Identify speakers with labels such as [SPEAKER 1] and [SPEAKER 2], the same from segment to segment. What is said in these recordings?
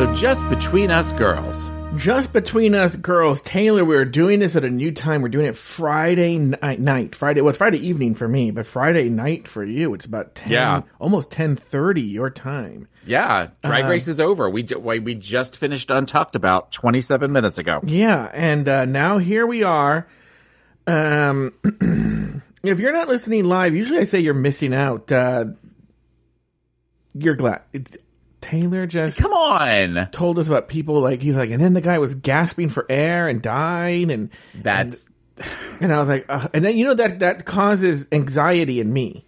[SPEAKER 1] So just between us girls.
[SPEAKER 2] Just between us girls, Taylor, we're doing this at a new time. We're doing it Friday night, night. Friday, well, it's Friday evening for me, but Friday night for you. It's about 10,
[SPEAKER 1] Yeah.
[SPEAKER 2] almost 1030 your time.
[SPEAKER 1] Yeah, Drag Race is over. We we just finished Untucked about 27 minutes ago.
[SPEAKER 2] Yeah, and uh, now here we are. Um, if you're not listening live, usually I say you're missing out. Uh, you're glad. It's, Taylor just
[SPEAKER 1] Come on.
[SPEAKER 2] told us about people like he's like, and then the guy was gasping for air and dying, and
[SPEAKER 1] That's
[SPEAKER 2] and I was like, uh, and then you know that that causes anxiety in me.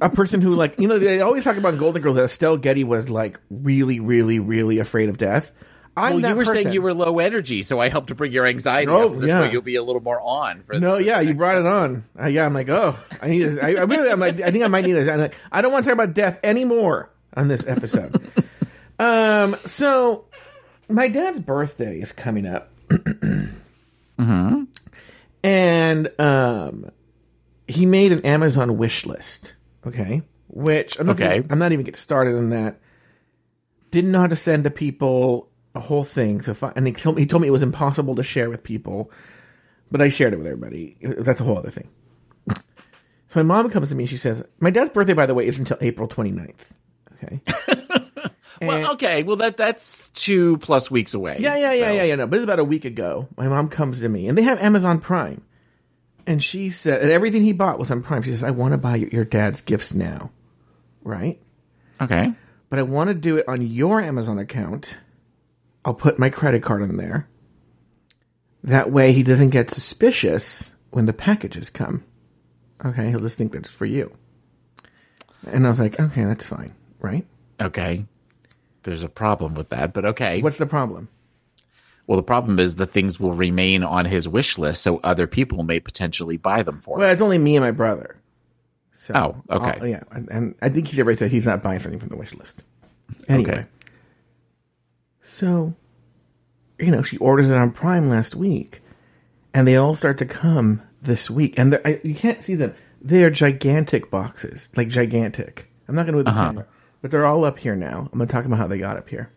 [SPEAKER 2] a person who like you know they always talk about Golden Girls that Estelle Getty was like really really really afraid of death. I'm
[SPEAKER 1] well, you were saying you were low energy, so I helped to bring your anxiety
[SPEAKER 2] Oh,
[SPEAKER 1] up. So this
[SPEAKER 2] yeah.
[SPEAKER 1] way you'll be a little more on. For
[SPEAKER 2] No,
[SPEAKER 1] for
[SPEAKER 2] yeah,
[SPEAKER 1] the
[SPEAKER 2] you brought it on. Uh, yeah, I'm like, oh, I need. To, I, I really, I'm like, I think I might need. I'm like, I don't want to talk about death anymore on this episode. um, so my dad's birthday is coming up, and um, he made an Amazon wish list. Okay, which I'm not
[SPEAKER 1] Okay.
[SPEAKER 2] Gonna, I'm not even get started on that. Didn't know how to send to people a whole thing. So, I, and he told me he told me it was impossible to share with people but I shared it with everybody. That's a whole other thing. So my mom comes to me and she says, My dad's birthday, by the way, is until April 29th. Okay.
[SPEAKER 1] Well, okay. Well, that that's two plus weeks away.
[SPEAKER 2] yeah, yeah, yeah,
[SPEAKER 1] So-
[SPEAKER 2] yeah, yeah. No, but it's about a week ago. My mom comes to me and they have Amazon Prime. And she said, and everything he bought was on Prime. She says, I want to buy your, your dad's gifts now. Right?
[SPEAKER 1] Okay.
[SPEAKER 2] But I want to do it on your Amazon account. I'll put my credit card in there. That way he doesn't get suspicious when the packages come. Okay, he'll just think that's for you. And I was like, okay, that's fine, right?
[SPEAKER 1] Okay. There's a problem with that, but okay.
[SPEAKER 2] What's the problem?
[SPEAKER 1] Well, the problem is the things will remain on his wish list, so other people may potentially buy them for him.
[SPEAKER 2] Well, it's only me and my brother. So,
[SPEAKER 1] Oh, okay.
[SPEAKER 2] I'll- yeah, and, and I think he's already said he's not buying something from the wish list. Anyway,
[SPEAKER 1] Okay.
[SPEAKER 2] so you know, she orders it on Prime last week, and they all start to come this week, and I, you can't see them. They are gigantic boxes, like gigantic. I'm not going to move the
[SPEAKER 1] Uh-huh.
[SPEAKER 2] camera, but they're all up here now. I'm going to talk about how they got up here.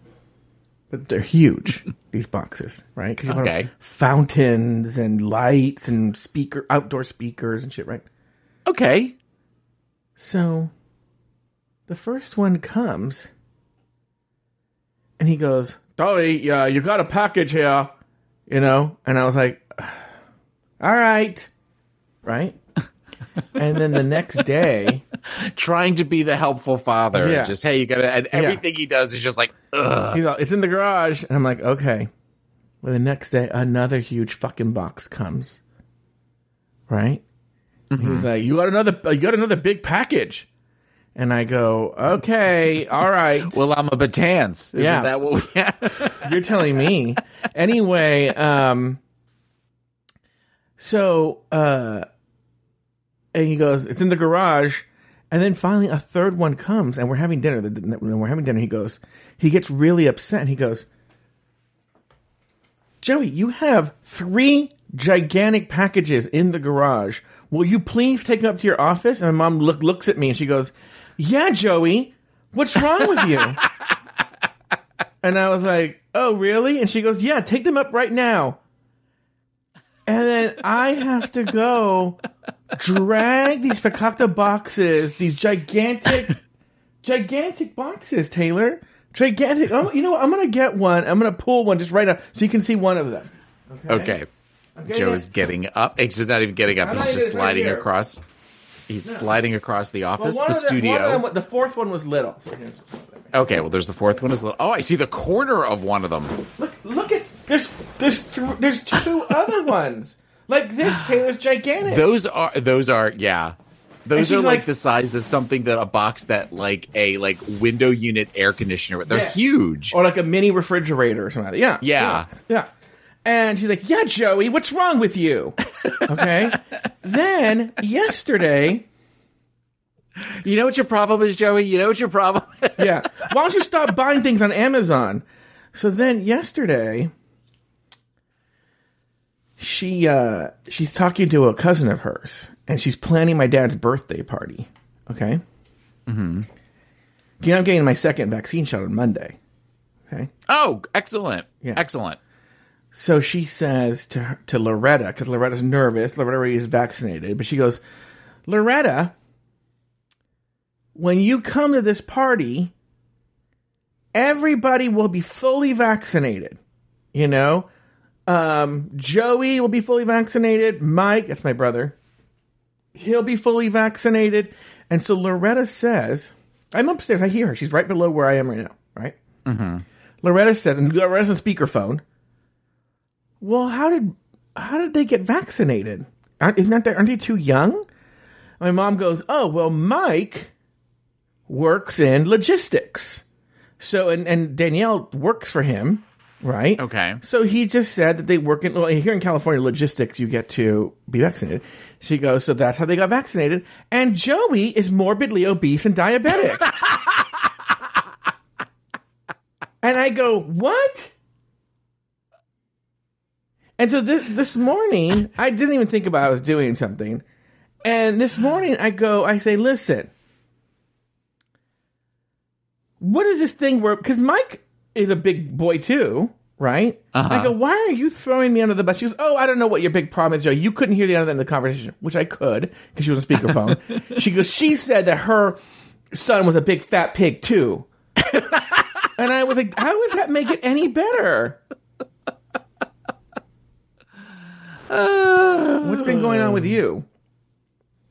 [SPEAKER 2] But they're huge, these boxes, right? Because you want
[SPEAKER 1] Okay.
[SPEAKER 2] fountains and lights and speaker, outdoor speakers and shit, right?
[SPEAKER 1] Okay.
[SPEAKER 2] So the first one comes and he goes, Dolly, yeah, you got a package here, you know? And I was like, all right, right? and then the next day,
[SPEAKER 1] Trying to be the helpful father.
[SPEAKER 2] Yeah.
[SPEAKER 1] Just, hey, you gotta, and everything he does is just like, ugh.
[SPEAKER 2] he's like, it's in the garage. And I'm like, okay. Well, the next day, another huge fucking box comes, right? And He's like, you got another, you got another big package. And I go, okay, all right.
[SPEAKER 1] Well, I'm a Betance. Isn't
[SPEAKER 2] Yeah.
[SPEAKER 1] that what we have?
[SPEAKER 2] You're telling me. Anyway, um, so, uh, and he goes, it's in the garage. And then finally a third one comes and we're having dinner. When we're having dinner, he goes, he gets really upset and he goes, Joey, you have three gigantic packages in the garage. Will you please take them up to your office? And my mom look, looks at me and she goes, yeah, Joey, what's wrong with you? And I was like, "Oh, really?" And she goes, "Yeah, take them up right now." And then I have to go drag these fakakta boxes, these gigantic, gigantic boxes, Taylor. Gigantic. Oh, you know what? I'm gonna get one. I'm gonna pull one just right up so you can see one of them.
[SPEAKER 1] okay.
[SPEAKER 2] getting
[SPEAKER 1] Joe
[SPEAKER 2] it.
[SPEAKER 1] is getting up. He's not even getting up.
[SPEAKER 2] I'm
[SPEAKER 1] He's just
[SPEAKER 2] even- it's right
[SPEAKER 1] sliding across. He's sliding across the office,
[SPEAKER 2] one
[SPEAKER 1] the
[SPEAKER 2] of them-
[SPEAKER 1] studio.
[SPEAKER 2] one them- the fourth one was little. So
[SPEAKER 1] Okay, well, there's the fourth one. Is little. Oh, I see the corner of one of them.
[SPEAKER 2] Look, look at there's there's th- there's two other ones like this. Taylor's gigantic.
[SPEAKER 1] Those are those are yeah. Those are like,
[SPEAKER 2] like-
[SPEAKER 1] the size of something that a box that like a like window unit air conditioner. They're
[SPEAKER 2] Yeah.
[SPEAKER 1] huge.
[SPEAKER 2] or like a mini refrigerator or something. Yeah,
[SPEAKER 1] Yeah.
[SPEAKER 2] yeah. And she's like, "Yeah, Joey, what's wrong with you?" Okay. then yesterday,
[SPEAKER 1] You know what your problem is, Joey? You know what your problem? is?
[SPEAKER 2] yeah. Why don't you stop buying things on Amazon? So then yesterday, she uh she's talking to a cousin of hers, and she's planning my dad's birthday party. Okay. Mm-hmm. You know, I'm getting my second vaccine shot on Monday. Okay.
[SPEAKER 1] Oh, excellent.
[SPEAKER 2] Yeah.
[SPEAKER 1] Excellent.
[SPEAKER 2] So she says to her- to Loretta because Loretta's nervous. Loretta already is vaccinated, but she goes, Loretta, when you come to this party, everybody will be fully vaccinated. You know, um, Joey will be fully vaccinated. Mike, that's my brother, he'll be fully vaccinated. And so Loretta says, I'm upstairs. I hear her. She's right below where I am right now. Right. Mm-hmm. Loretta says, and Loretta's on speakerphone. Well, how did how did they get vaccinated? Aren't, isn't that they, aren't they too young? My mom goes, oh well, Mike works in logistics, so and and Danielle works for him, right?
[SPEAKER 1] Okay.
[SPEAKER 2] So he just said that they work in well, here in California logistics. You get to be vaccinated. She goes, so that's how they got vaccinated. And Joey is morbidly obese and diabetic. and I go, what? And so this this morning, I didn't even think about I was doing something. And this morning, I go, I say, listen, what is this thing where? Because Mike is a big boy too, right?
[SPEAKER 1] Uh-huh.
[SPEAKER 2] I go, why are you throwing me under the bus? She goes, oh, I don't know what your big problem is, Joe. You couldn't hear the other end of the conversation, which I could because she was on speakerphone. she goes, she said that her son was a big fat pig too. and I was like, how does that make it any better? What's been going on with you?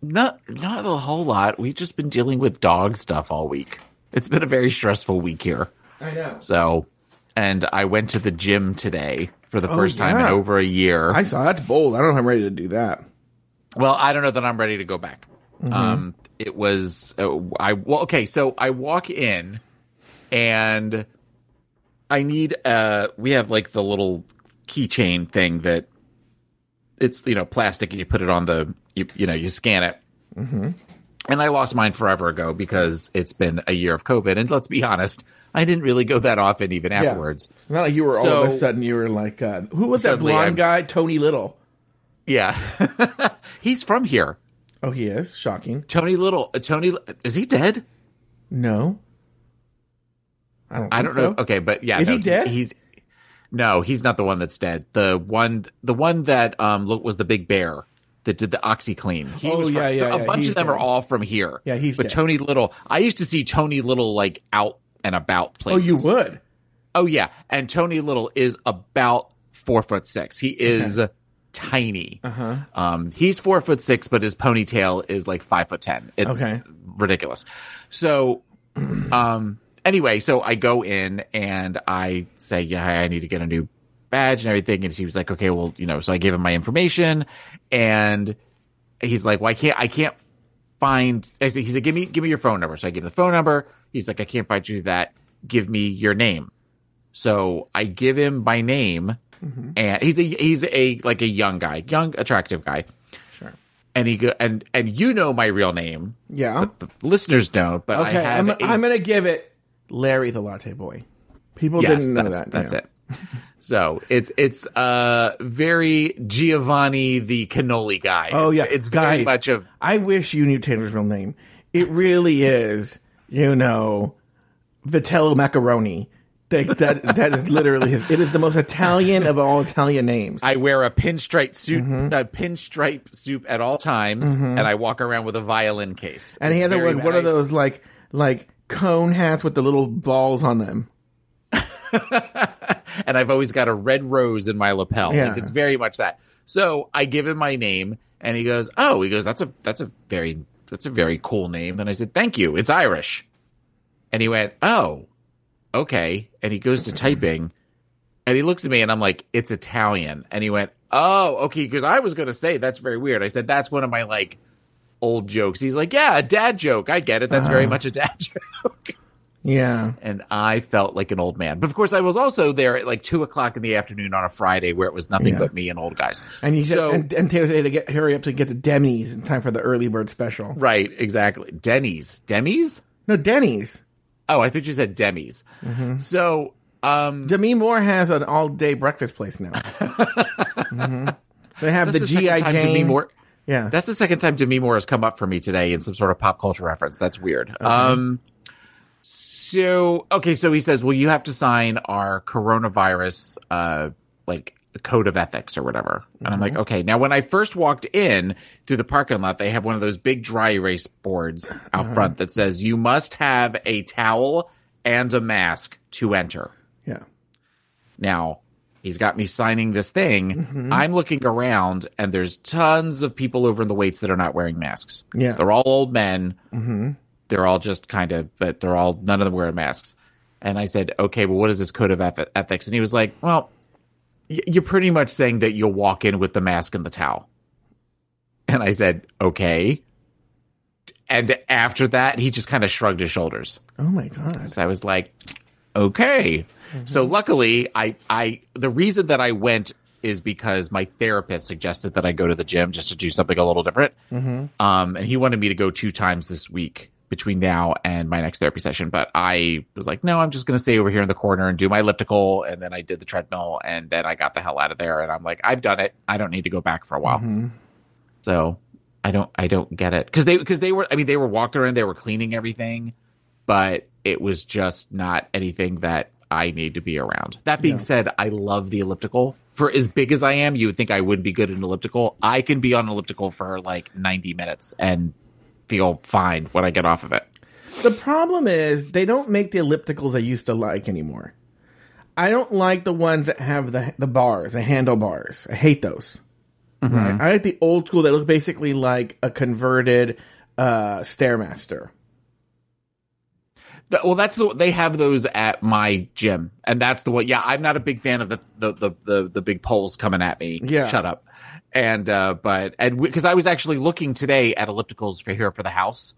[SPEAKER 1] Not not a whole lot. We've just been dealing with dog stuff all week. It's been a very stressful week here.
[SPEAKER 2] I know.
[SPEAKER 1] So, and I went to the gym today for the first time in over a year.
[SPEAKER 2] I saw that's bold. I don't know if I'm ready to do that.
[SPEAKER 1] Well, I don't know that I'm ready to go back. Um, it was uh, I well, okay. So I walk in, and I need uh, we have like the little keychain thing that it's you know plastic, and you put it on the you, you know you scan it. Mm-hmm. And I lost mine forever ago because it's been a year of COVID. And let's be honest, I didn't really go that often even afterwards.
[SPEAKER 2] Not like you were all of a sudden you were like, uh, who was that blonde
[SPEAKER 1] I'm-
[SPEAKER 2] guy? Tony Little.
[SPEAKER 1] Yeah, he's from here.
[SPEAKER 2] Oh, he is shocking.
[SPEAKER 1] Tony Little. uh, Tony is he dead?
[SPEAKER 2] No, I don't.
[SPEAKER 1] I don't know.
[SPEAKER 2] so.
[SPEAKER 1] Okay, but yeah,
[SPEAKER 2] Is
[SPEAKER 1] no,
[SPEAKER 2] he dead?
[SPEAKER 1] He's no, he's not the one that's dead. The one, the one that um look was the big bear that did the OxiClean. He
[SPEAKER 2] Oh,
[SPEAKER 1] was
[SPEAKER 2] yeah, yeah,
[SPEAKER 1] A
[SPEAKER 2] yeah,
[SPEAKER 1] bunch of them
[SPEAKER 2] dead.
[SPEAKER 1] are all from here.
[SPEAKER 2] Yeah, he's
[SPEAKER 1] But
[SPEAKER 2] dead.
[SPEAKER 1] Tony Little, I used to see Tony Little like out and about places.
[SPEAKER 2] Oh, you would.
[SPEAKER 1] Oh yeah, and Tony Little is about four foot six. He is tiny.
[SPEAKER 2] Uh-huh.
[SPEAKER 1] Um, he's four foot six, but his ponytail is like five foot ten. It's
[SPEAKER 2] Okay.
[SPEAKER 1] ridiculous. So, um, anyway, so I go in and I say, yeah, I need to get a new badge and everything. And she was like, okay, well, you know, so I gave him my information and he's like, well, I can't, I can't find, I said, he said, give me, give me your phone number. So I give him the phone number. He's like, I can't find you that. Give me your name. So I give him my name mm-hmm. and he's a, he's a, like a young guy, young, attractive guy.
[SPEAKER 2] Sure.
[SPEAKER 1] And he go, and, and you know my real name.
[SPEAKER 2] Yeah.
[SPEAKER 1] The listeners don't, but I
[SPEAKER 2] Okay.
[SPEAKER 1] have
[SPEAKER 2] I'm,
[SPEAKER 1] a-
[SPEAKER 2] I'm gonna give it Larry the Latte Boy. People
[SPEAKER 1] yes,
[SPEAKER 2] didn't know that.
[SPEAKER 1] That's
[SPEAKER 2] yeah.
[SPEAKER 1] it. So it's it's uh very Giovanni the cannoli guy.
[SPEAKER 2] Oh
[SPEAKER 1] It's-
[SPEAKER 2] yeah,
[SPEAKER 1] it's
[SPEAKER 2] guys.
[SPEAKER 1] very much of
[SPEAKER 2] I wish you knew Taylor's real name. It really is, you know, Vitello Macaroni. That, that that is literally his. It is the most Italian of all Italian names.
[SPEAKER 1] I wear a pinstripe suit,
[SPEAKER 2] Mm-hmm.
[SPEAKER 1] a pinstripe suit at all times, and I walk around with a violin case.
[SPEAKER 2] and he
[SPEAKER 1] It's
[SPEAKER 2] has a,
[SPEAKER 1] very-
[SPEAKER 2] like, one of those like like cone hats with the little balls on them.
[SPEAKER 1] and I've always got a red rose in my lapel.
[SPEAKER 2] Yeah.
[SPEAKER 1] Like, it's very much that. So I give him my name, and he goes, "Oh, he goes, that's a that's a very that's a very cool name." And I said, "Thank you. It's Irish." And he went, "Oh, okay." And he goes to typing, and he looks at me, and I'm like, "It's Italian." And he went, "Oh, okay." Because I was going to say that's very weird. I said that's one of my like old jokes. He's like, "Yeah, a dad joke. I get it. That's very uh-huh. much a dad joke."
[SPEAKER 2] Yeah,
[SPEAKER 1] and I felt like an old man. But of course, I was also there at like two o'clock in the afternoon on a Friday where it was nothing
[SPEAKER 2] Yeah.
[SPEAKER 1] but me and old guys.
[SPEAKER 2] and you said,
[SPEAKER 1] so
[SPEAKER 2] and, and Taylor said to get hurry up to get to Denny's in time for the early bird special.
[SPEAKER 1] right, exactly. Denny's, Demi's.
[SPEAKER 2] No, Denny's.
[SPEAKER 1] Oh, I thought you said Demi's.
[SPEAKER 2] Mm-hmm.
[SPEAKER 1] So, um,
[SPEAKER 2] Demi Moore has an all day breakfast place now. hmm They have
[SPEAKER 1] that's
[SPEAKER 2] the,
[SPEAKER 1] the,
[SPEAKER 2] GI Jane.
[SPEAKER 1] Demi Moore.
[SPEAKER 2] Yeah,
[SPEAKER 1] That's the second time Demi Moore has come up for me today in some sort of pop culture reference. That's weird. Um, So okay, so he says, "Well, you have to sign our coronavirus uh like code of ethics or whatever." And I'm like, mm-hmm. "Okay." Now, when I first walked in through the parking lot, they have one of those big dry erase boards out uh-huh. front that says you must have a towel and a mask to enter.
[SPEAKER 2] Yeah.
[SPEAKER 1] Now, he's got me signing this thing. Mm-hmm. I'm looking around and there's tons of people over in the weights that are not wearing masks.
[SPEAKER 2] Yeah.
[SPEAKER 1] They're all old men. Mm-hmm. They're all just kind of, but they're all, none of them wearing masks. And I said, okay, well, what is this code of ethics? And he was like, well, you're pretty much saying that you'll walk in with the mask and the towel. And I said, okay. And after that, he just kind of shrugged his shoulders.
[SPEAKER 2] Oh my god.
[SPEAKER 1] So I was like, okay. So luckily, I, I, the reason that I went is because my therapist suggested that I go to the gym just to do something a little different. Um, and he wanted me to go two times this week between now and my next therapy session. But I was like, no, I'm just going to stay over here in the corner and do my elliptical. And then I did the treadmill and then I got the hell out of there. And I'm like, I've done it. I don't need to go back for a while. Mm-hmm. So I don't, I don't get it. Cause they, cause they were, I mean, they were walking around, they were cleaning everything, but it was just not anything that I need to be around. That being said, I love the elliptical. For as big as I am, you would think I would be good at an elliptical. I can be on elliptical for like 90 minutes and feel fine when I get off of it.
[SPEAKER 2] The problem is they don't make the ellipticals I used to like anymore. I don't like the ones that have the the bars, the handlebars. I hate those. Right? I like the old school that look basically like a converted uh, stairmaster.
[SPEAKER 1] Th- Well, that's the they have those at my gym, and that's the one. Yeah, I'm not a big fan of the the the the, the big poles coming at me.
[SPEAKER 2] Yeah.
[SPEAKER 1] shut up. And uh, but and because I was actually looking today at ellipticals for here for the house,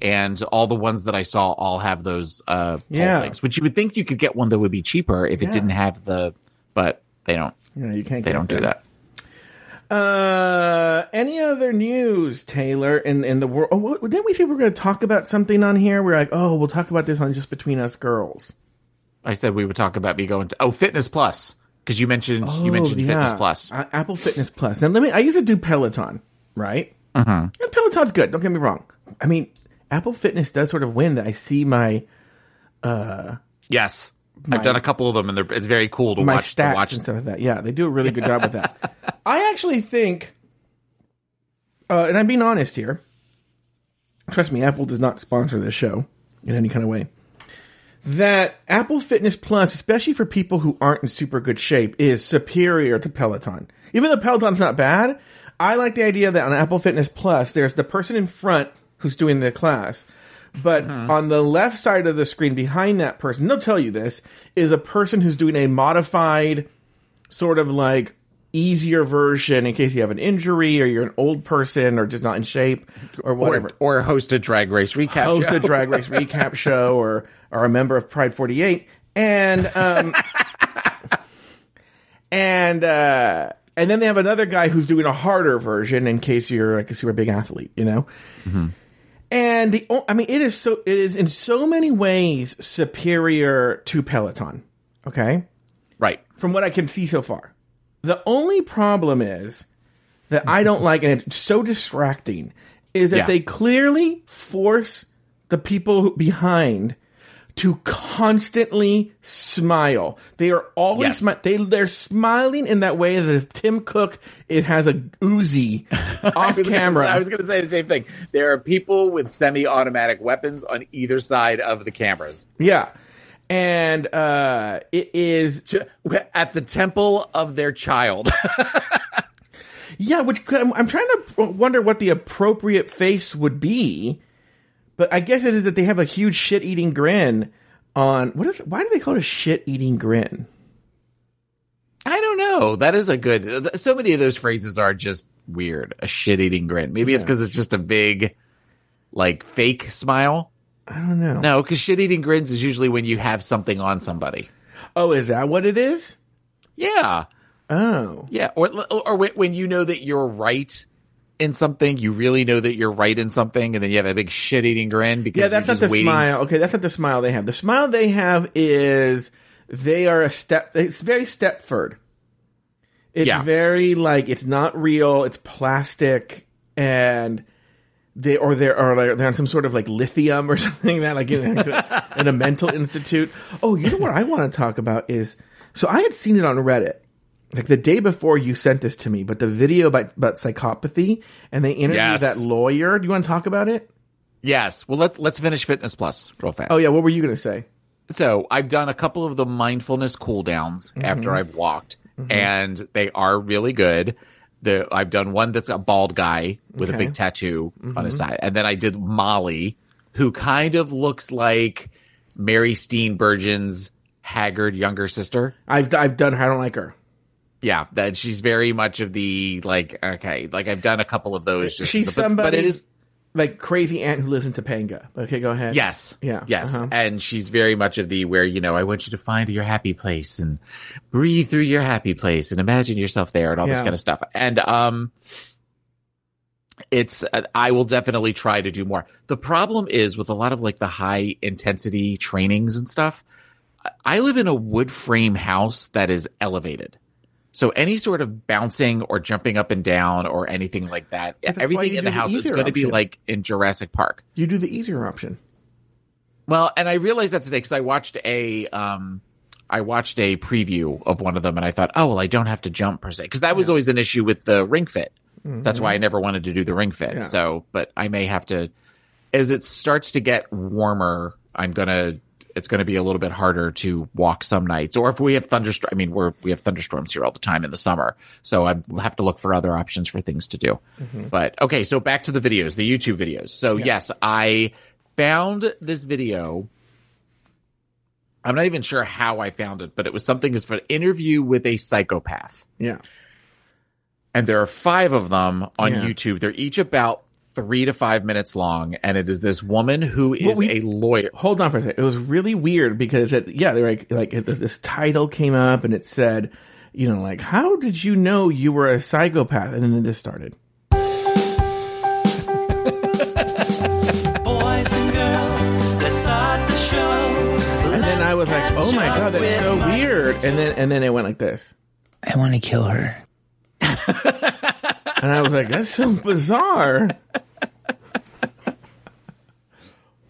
[SPEAKER 1] and all the ones that I saw all have those uh
[SPEAKER 2] Yeah.
[SPEAKER 1] things, which you would think you could get one that would be cheaper if it didn't have the, but they don't.
[SPEAKER 2] You know, you can't.
[SPEAKER 1] They
[SPEAKER 2] get
[SPEAKER 1] don't do that.
[SPEAKER 2] Uh, any other news, Taylor, in in the world? Oh, what- didn't we say we are going to talk about something on here? We're like, oh, we'll talk about this on just between us girls.
[SPEAKER 1] I said we would talk about me going to oh Fitness Plus because you mentioned
[SPEAKER 2] Oh,
[SPEAKER 1] you mentioned Fitness. Plus.
[SPEAKER 2] Uh, Apple Fitness Plus. Now, let me. I used to do Peloton, right? Mm-hmm. And Peloton's good. Don't get me wrong. I mean, Apple Fitness does sort of win. That I see my
[SPEAKER 1] Yes, I've done a couple of them, and they're, it's very cool to
[SPEAKER 2] my
[SPEAKER 1] watch. To
[SPEAKER 2] stats
[SPEAKER 1] watch
[SPEAKER 2] and stuff like that. Yeah, they do a really good job with that. I actually think, uh, and I'm being honest here. Trust me, Apple does not sponsor this show in any kind of way. That Apple Fitness Plus, especially for people who aren't in super good shape, is superior to Peloton. Even though Peloton's not bad, I like the idea that on Apple Fitness Plus, there's the person in front who's doing the class. But hmm. on the left side of the screen behind that person, they'll tell you this, is a person who's doing a modified sort of like easier version in case you have an injury or you're an old person or just not in shape or whatever.
[SPEAKER 1] or, or host a drag race recap.
[SPEAKER 2] Host
[SPEAKER 1] show.
[SPEAKER 2] a drag race recap show or are a member of Pride 48 and um and uh and then they have another guy who's doing a harder version in case you're like a super big athlete, you know? And the, I mean, it is so, it is in so many ways superior to Peloton. Okay
[SPEAKER 1] right.
[SPEAKER 2] from what I can see so far. The only problem is that I don't like, and it's so distracting, is that
[SPEAKER 1] Yeah.
[SPEAKER 2] they clearly force the people behind to constantly smile. They are always
[SPEAKER 1] Yes.
[SPEAKER 2] smi- they they're smiling in that way that if Tim Cook it has a Uzi off
[SPEAKER 1] I
[SPEAKER 2] camera.
[SPEAKER 1] say- I was going to say the same thing. There are people with semi-automatic weapons on either side of the cameras.
[SPEAKER 2] yeah, and uh, it is
[SPEAKER 1] At the temple of their child.
[SPEAKER 2] Yeah, which I'm, I'm trying to wonder what the appropriate face would be, but I guess it is that they have a huge shit-eating grin on what is? Why do they call it a shit-eating grin?
[SPEAKER 1] I don't know. That is a good. So many of those phrases are just weird. A shit-eating grin. Maybe it's because it's just a big, like, fake smile.
[SPEAKER 2] I don't know.
[SPEAKER 1] No, because shit-eating grins is usually when you have something on somebody.
[SPEAKER 2] Oh, is that what it is?
[SPEAKER 1] Yeah.
[SPEAKER 2] Oh,
[SPEAKER 1] Yeah, or or when you know that you're right in something, you really know that you're right in something, and then you have a big shit eating grin because
[SPEAKER 2] yeah, that's not the
[SPEAKER 1] waiting.
[SPEAKER 2] smile. Okay, that's not the smile they have. The smile they have is they are a step. It's very Stepford. It's
[SPEAKER 1] Yeah.
[SPEAKER 2] very like it's not real. It's plastic, and they or they're or they're, they're on some sort of like lithium or something like that, like in, in a mental institute. Oh, you know what I want to talk about is so I had seen it on Reddit like the day before you sent this to me, but the video about, about psychopathy and they interviewed
[SPEAKER 1] Yes.
[SPEAKER 2] that lawyer. Do you want to talk about it?
[SPEAKER 1] Yes. Well, let's let's finish Fitness Plus real fast.
[SPEAKER 2] Oh yeah, what were you going to say?
[SPEAKER 1] So I've done a couple of the mindfulness cool downs
[SPEAKER 2] Mm-hmm.
[SPEAKER 1] after I've walked, and they are really good. The I've done one that's a bald guy with a
[SPEAKER 2] Okay. Mm-hmm.
[SPEAKER 1] big tattoo on his side, and then I did Molly, who kind of looks like Mary Steenburgen's haggard younger sister.
[SPEAKER 2] I've I've done her. I don't like her.
[SPEAKER 1] Yeah, that she's very much of the like okay, like I've done a couple of those. Just
[SPEAKER 2] She's
[SPEAKER 1] but, but
[SPEAKER 2] somebody-
[SPEAKER 1] it is
[SPEAKER 2] Like crazy aunt who lives in Topanga. Okay, go ahead.
[SPEAKER 1] Yes.
[SPEAKER 2] Yeah,
[SPEAKER 1] Yes.
[SPEAKER 2] uh-huh.
[SPEAKER 1] And she's very much of the where, you know, I want you to find your happy place and breathe through your happy place and imagine yourself there and all this kind of stuff. And, um, it's, uh, I will definitely try to do more. The problem is with a lot of like the high intensity trainings and stuff. I live in a wood frame house that is elevated. So any sort of bouncing or jumping up and down or anything like that,
[SPEAKER 2] that's
[SPEAKER 1] everything in the
[SPEAKER 2] the
[SPEAKER 1] house is going to be like in Jurassic Park.
[SPEAKER 2] You do the easier option.
[SPEAKER 1] Well, and I realized that today because I watched a um I watched a preview of one of them and I thought, oh well, I don't have to jump per se because that was always an issue with the ring fit. That's why I never wanted to do the ring fit.
[SPEAKER 2] Mm-hmm. Yeah.
[SPEAKER 1] So, but I may have to as it starts to get warmer. I'm gonna it's gonna be a little bit harder to walk some nights, or if we have thunderstorms. I mean, we're we have thunderstorms here all the time in the summer, so I have to look for other options for things to do.
[SPEAKER 2] Mm-hmm.
[SPEAKER 1] But okay, so back to the videos, the YouTube videos. So yes, I found this video. I'm not even sure how I found it, but it was something as for an interview with a psychopath.
[SPEAKER 2] Yeah.
[SPEAKER 1] And there are five of them on
[SPEAKER 2] Yeah.
[SPEAKER 1] YouTube. They're each about three to five minutes long. And it is this woman who is
[SPEAKER 2] we-
[SPEAKER 1] a lawyer.
[SPEAKER 2] Hold on for a second. It was really weird because it, yeah, they're like, like this title came up and it said, you know, like, how did you know you were a psychopath? And then this started.
[SPEAKER 3] Boys and girls, let's start the show.
[SPEAKER 2] And then I was like, oh my God, that's so weird. And then, and then it went like this.
[SPEAKER 3] I want to kill her.
[SPEAKER 2] And I was like, that's so bizarre.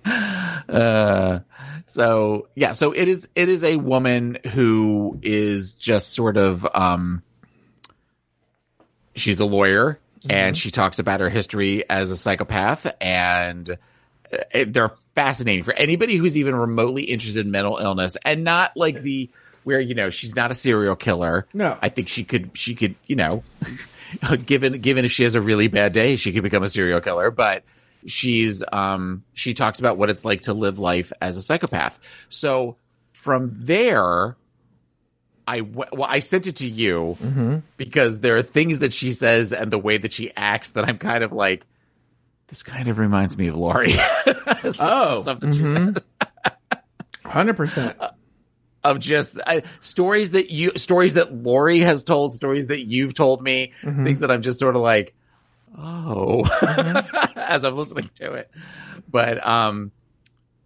[SPEAKER 1] So yeah, so it is it is a woman who is just sort of um she's a lawyer and she talks about her history as a psychopath and uh, it- they're fascinating for anybody who's even remotely interested in mental illness and not like the where you know she's not a serial killer.
[SPEAKER 2] No.
[SPEAKER 1] I think she could she could, you know, given given if she has a really bad day, she could become a serial killer, but she's um she talks about what it's like to live life as a psychopath. So from there I well I sent it to you because there are things that she says and the way that she acts that I'm kind of like this kind of reminds me of Lori.
[SPEAKER 2] Oh,
[SPEAKER 1] stuff that she says
[SPEAKER 2] 100%.
[SPEAKER 1] of just uh, stories that you stories that Lori has told, stories that you've told me, things that I'm just sort of like, oh, as I'm listening to it. But um,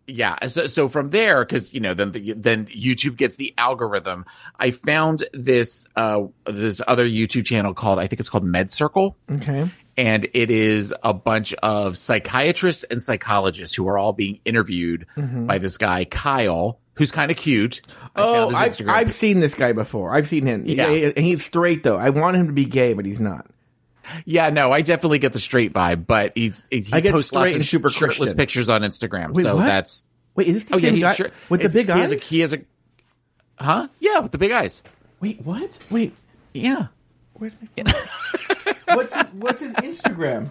[SPEAKER 1] yeah. So so from there, because you know, then the, then YouTube gets the algorithm. I found this uh this other YouTube channel called I think it's called Med Circle
[SPEAKER 2] Okay.
[SPEAKER 1] and it is a bunch of psychiatrists and psychologists who are all being interviewed by this guy Kyle, who's kind of cute.
[SPEAKER 2] Oh, I've, I've seen this guy before. I've seen him.
[SPEAKER 1] Yeah.
[SPEAKER 2] And he's straight, though. I want him to be gay, but he's not.
[SPEAKER 1] Yeah, no, I definitely get the straight vibe, but he's, he's he
[SPEAKER 2] I get
[SPEAKER 1] posts lots of
[SPEAKER 2] super
[SPEAKER 1] shirtless
[SPEAKER 2] Christian.
[SPEAKER 1] pictures on Instagram.
[SPEAKER 2] Wait,
[SPEAKER 1] so
[SPEAKER 2] what?
[SPEAKER 1] that's
[SPEAKER 2] Wait, is this the
[SPEAKER 1] oh yeah, he's
[SPEAKER 2] guy
[SPEAKER 1] sure,
[SPEAKER 2] with the big
[SPEAKER 1] he has
[SPEAKER 2] eyes?
[SPEAKER 1] a, he has a huh? Yeah, with the big eyes.
[SPEAKER 2] Wait, what? Wait,
[SPEAKER 1] Yeah.
[SPEAKER 2] where's my phone? what's, his, what's his Instagram?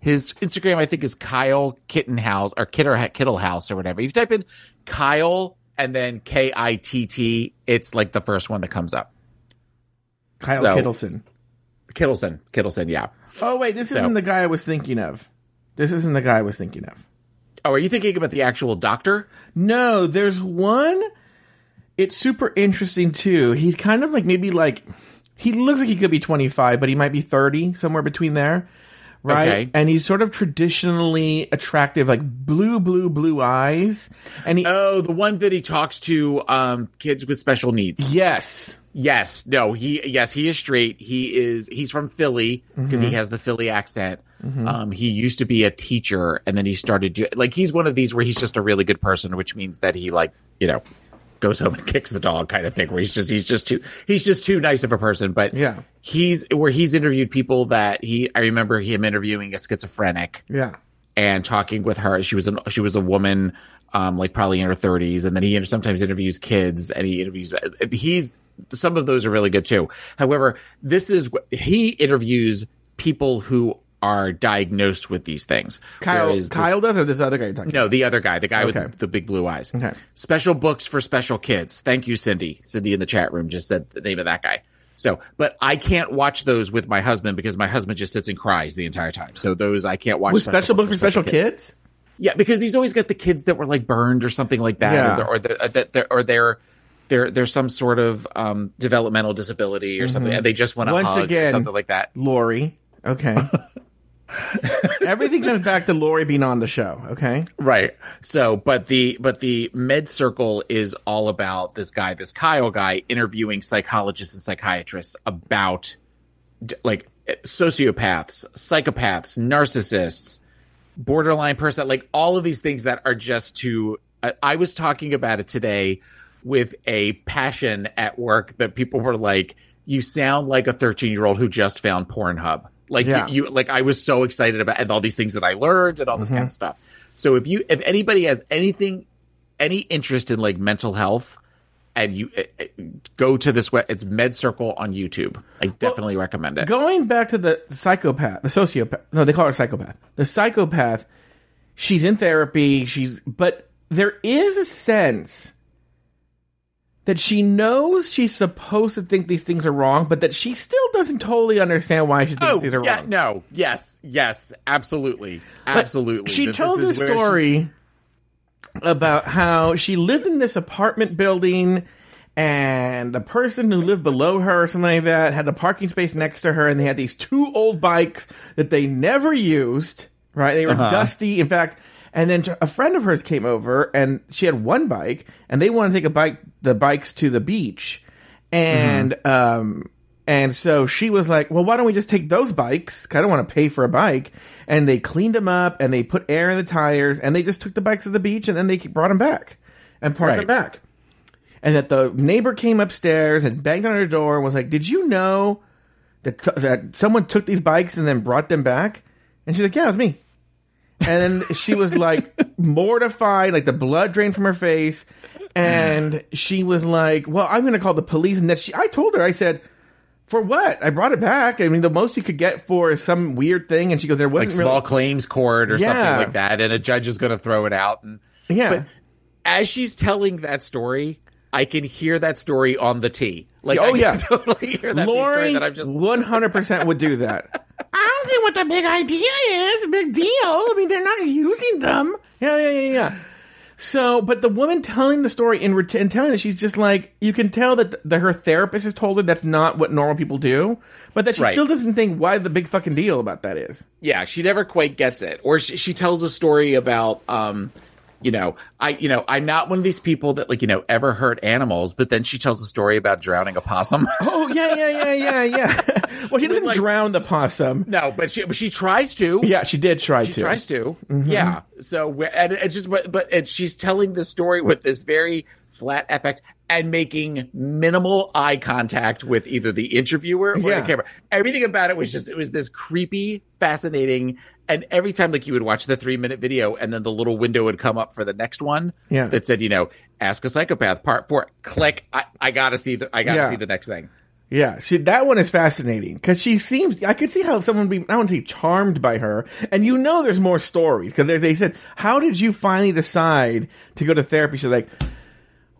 [SPEAKER 1] His Instagram, I think, is Kyle Kittenhouse or Kitter Kittle House or whatever. If you type in Kyle and then K I T T, it's like the first one that comes up.
[SPEAKER 2] Kyle
[SPEAKER 1] So-
[SPEAKER 2] Kittleson.
[SPEAKER 1] Kittleson, Kittleson, yeah.
[SPEAKER 2] Oh, wait, this
[SPEAKER 1] So-
[SPEAKER 2] isn't the guy I was thinking of. This isn't the guy I was thinking of.
[SPEAKER 1] Oh, are you thinking about the actual doctor?
[SPEAKER 2] No, there's one. It's super interesting too. He's kind of like maybe like he looks like he could be 25, but he might be 30, somewhere between there. Right?
[SPEAKER 1] Okay.
[SPEAKER 2] And he's sort of traditionally attractive, like blue, blue, blue eyes. And he,
[SPEAKER 1] Oh, the one that he talks to um kids with special needs.
[SPEAKER 2] yes.
[SPEAKER 1] Yes, no, he yes, he is straight. He is he's from Philly because he has the Philly accent. Um, he used to be a teacher and then he started do like he's one of these where he's just a really good person, which means that he like you know goes home and kicks the dog kind of thing where he's just he's just too he's just too nice of a person. But
[SPEAKER 2] Yeah.
[SPEAKER 1] he's where he's interviewed people that he I remember him interviewing a schizophrenic
[SPEAKER 2] Yeah.
[SPEAKER 1] and talking with her. She was an she was a woman, um, like probably in her thirties, and then he sometimes interviews kids, and he interviews. He's some of those are really good too. However, this is he interviews people who are diagnosed with these things.
[SPEAKER 2] Kyle,
[SPEAKER 1] Whereas this-
[SPEAKER 2] Kyle does, or this other guy you're talking
[SPEAKER 1] no, the other guy, the guy
[SPEAKER 2] Okay.
[SPEAKER 1] with the, the big blue eyes.
[SPEAKER 2] Okay.
[SPEAKER 1] Special books for special kids. Thank you, Cindy. Cindy in the chat room just said the name of that guy. So, but I can't watch those with my husband because my husband just sits and cries the entire time. So those I can't watch.
[SPEAKER 2] With special books for special kids?
[SPEAKER 1] Yeah, because he's always got the kids that were like burned or something like that,
[SPEAKER 2] Yeah.
[SPEAKER 1] or, the, or, the, uh, that they're- or they're they're there's some sort of um, developmental disability or something, and they just want to
[SPEAKER 2] Once
[SPEAKER 1] hug or
[SPEAKER 2] again-
[SPEAKER 1] something like that.
[SPEAKER 2] Lori. Okay. Everything comes back to Lori being on the show. Okay.
[SPEAKER 1] Right. So, but the but the med circle is all about this guy, this Kyle guy, interviewing psychologists and psychiatrists about like sociopaths, psychopaths, narcissists, borderline person, like all of these things that are just to. I, I was talking about it today with a passion at work that people were like, "You sound like a 13 year old who just found Pornhub." Like
[SPEAKER 2] Yeah.
[SPEAKER 1] you, you, like I was so excited about and all these things that I learned and all this kind of stuff. So if you, if anybody has anything, any interest in like mental health, and you uh, go to this web, it's Med Circle on YouTube. I definitely recommend it.
[SPEAKER 2] Going back to the psychopath, the sociopath. No, they call her psychopath. The psychopath. She's in therapy. She's, but there is a sense that she knows she's supposed to think these things are wrong, but that she still doesn't totally understand why she thinks
[SPEAKER 1] Oh,
[SPEAKER 2] these are
[SPEAKER 1] yeah,
[SPEAKER 2] wrong.
[SPEAKER 1] no, yes, yes, absolutely, absolutely.
[SPEAKER 2] She
[SPEAKER 1] That this
[SPEAKER 2] tells a
[SPEAKER 1] is where she's-
[SPEAKER 2] story about how she lived in this apartment building and the person who lived below her or something like that had the parking space next to her and they had these two old bikes that they never used, right? They were
[SPEAKER 1] Uh-huh.
[SPEAKER 2] dusty. In fact, and then a friend of hers came over and she had one bike and they wanted to take a bike, the bikes to the beach. And,
[SPEAKER 1] Mm-hmm.
[SPEAKER 2] um, and so she was like, well, why don't we just take those bikes? 'Cause I don't want to pay for a bike. And they cleaned them up and they put air in the tires and they just took the bikes to the beach and then they brought them back and parked them back. And that the neighbor came upstairs and banged on her door and was like, did you know that, that someone took these bikes and then brought them back? And she's like, yeah, it was me. And then she was like mortified, like the blood drained from her face. And she was like, well, I'm going to call the police. And that she, I told her, I said, for what? I brought it back. I mean, the most you could get for is some weird thing. And she goes, there
[SPEAKER 1] like
[SPEAKER 2] wasn't
[SPEAKER 1] small
[SPEAKER 2] really.
[SPEAKER 1] claims court or
[SPEAKER 2] Yeah.
[SPEAKER 1] something like that, and a judge is going to throw it out. And
[SPEAKER 2] Yeah.
[SPEAKER 1] but as she's telling that story, I can hear that story on the T. Like,
[SPEAKER 2] Oh,
[SPEAKER 1] I
[SPEAKER 2] yeah.
[SPEAKER 1] totally hear that story
[SPEAKER 2] Lori
[SPEAKER 1] that I'm just
[SPEAKER 2] 100% would do that. I don't see what the big idea is. Big deal. I mean, they're not using them. Yeah, yeah, yeah, yeah. So, but the woman telling the story in ret- and telling it, she's just like, you can tell that the, her therapist has told her that's not what normal people do, but that she
[SPEAKER 1] Right.
[SPEAKER 2] still doesn't think why the big fucking deal about that is.
[SPEAKER 1] yeah, she never quite gets it. Or she, she tells a story about, um, you know, I, you know, I'm not one of these people that like, you know, ever hurt animals, but then she tells a story about drowning a possum.
[SPEAKER 2] Oh, yeah, yeah, yeah, yeah, yeah. well, she didn't
[SPEAKER 1] like-
[SPEAKER 2] drown the possum.
[SPEAKER 1] no, but she, but she tries to.
[SPEAKER 2] Yeah, she did try
[SPEAKER 1] She
[SPEAKER 2] to.
[SPEAKER 1] tries to.
[SPEAKER 2] Mm-hmm.
[SPEAKER 1] Yeah. So, and it's just, but, but it's, she's telling the story with this very flat effect and making minimal eye contact with either the interviewer or
[SPEAKER 2] Yeah.
[SPEAKER 1] the camera. Everything about it was just, it was this creepy, fascinating. And every time, like, you would watch the three minute video and then the little window would come up for the next one
[SPEAKER 2] Yeah.
[SPEAKER 1] that said, you know, ask a psychopath part four, click. I, I gotta see the, I gotta
[SPEAKER 2] Yeah.
[SPEAKER 1] see the next thing.
[SPEAKER 2] Yeah, she that one is fascinating because she seems. I could see how someone would be. I don't say charmed by her, and you know, there's more stories because they, they said, "How did you finally decide to go to therapy?" She's like,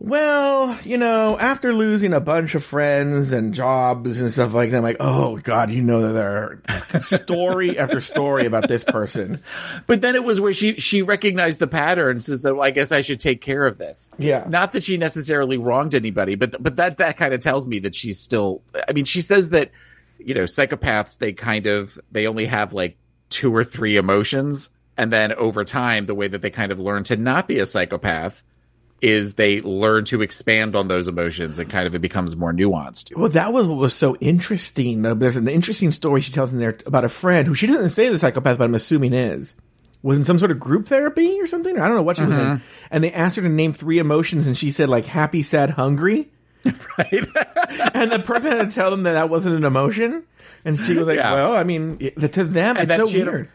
[SPEAKER 2] "Well, you know, after losing a bunch of friends and jobs and stuff like that, I'm like, oh god, you know that there are story after story about this person."
[SPEAKER 1] But then it was where she she recognized the patterns said, well, I guess I should take care of this.
[SPEAKER 2] Yeah.
[SPEAKER 1] Not that she necessarily wronged anybody, but but that that kind of tells me that she's still I mean, she says that, you know, psychopaths they kind of they only have like two or three emotions. And then over time, the way that they kind of learn to not be a psychopath is they learn to expand on those emotions and kind of it becomes more nuanced.
[SPEAKER 2] Well, that was what was so interesting. There's an interesting story she tells in there about a friend who she doesn't say the psychopath, but I'm assuming is was in some sort of group therapy or something. I don't know what she was in, and they asked her to name three emotions, and she said like happy, sad, hungry.
[SPEAKER 1] Right?
[SPEAKER 2] and the person had to tell them that that wasn't an emotion. And she was like,
[SPEAKER 1] Yeah.
[SPEAKER 2] "Well, I mean, to them,
[SPEAKER 1] And
[SPEAKER 2] it's
[SPEAKER 1] that
[SPEAKER 2] so
[SPEAKER 1] had a-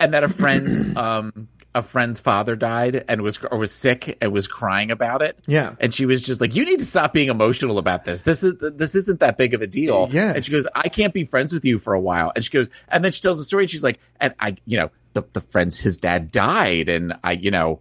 [SPEAKER 1] and that a friend um a friend's father died and was or was sick and was crying about it.
[SPEAKER 2] Yeah.
[SPEAKER 1] And she was just like, "You need to stop being emotional about this. This is this isn't that big of a deal."
[SPEAKER 2] Yes.
[SPEAKER 1] And she goes, "I can't be friends with you for a while." And she goes, and then she tells the story. And she's like, "And I, you know, the the friend's his dad died, and I, you know."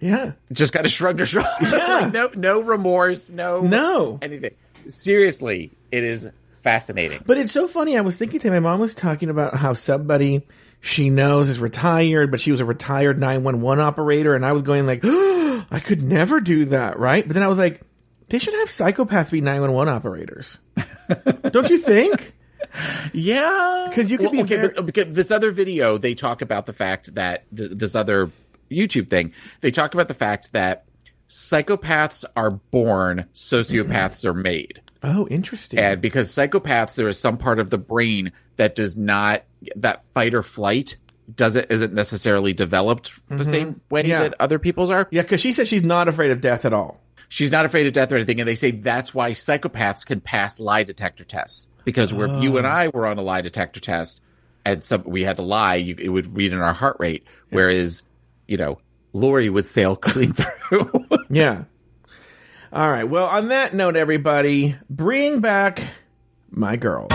[SPEAKER 2] Yeah,
[SPEAKER 1] Just kind of shrugged her shoulders.
[SPEAKER 2] Yeah.
[SPEAKER 1] like, no, no remorse, no,
[SPEAKER 2] no.
[SPEAKER 1] anything. Seriously, it is fascinating.
[SPEAKER 2] But it's so funny. I was thinking today, my mom was talking about how somebody she knows is retired, but she was a retired 911 operator. And I was going like, I could never do that, right? But then I was like, they should have psychopaths be 911 operators. Don't you think?
[SPEAKER 1] Yeah.
[SPEAKER 2] Because you could be
[SPEAKER 1] okay,
[SPEAKER 2] very-
[SPEAKER 1] but, because this other video, they talk about the fact that th- this other YouTube thing, they talk about the fact that psychopaths are born, sociopaths are made,
[SPEAKER 2] Oh, interesting.
[SPEAKER 1] and because psychopaths, there is some part of the brain that does not that fight or flight doesn't isn't necessarily developed the same way
[SPEAKER 2] Mm-hmm. Yeah.
[SPEAKER 1] that other people's are.
[SPEAKER 2] yeah, because she said she's not afraid of death at all.
[SPEAKER 1] She's not afraid of death or anything, and they say that's why psychopaths can pass lie detector tests because where you and I were on a lie detector test, and some we had to lie, you, it would read in our heart rate, whereas you know Lori would sail clean through.
[SPEAKER 2] Yeah. All right. Well, on that note, everybody, bring back my girl.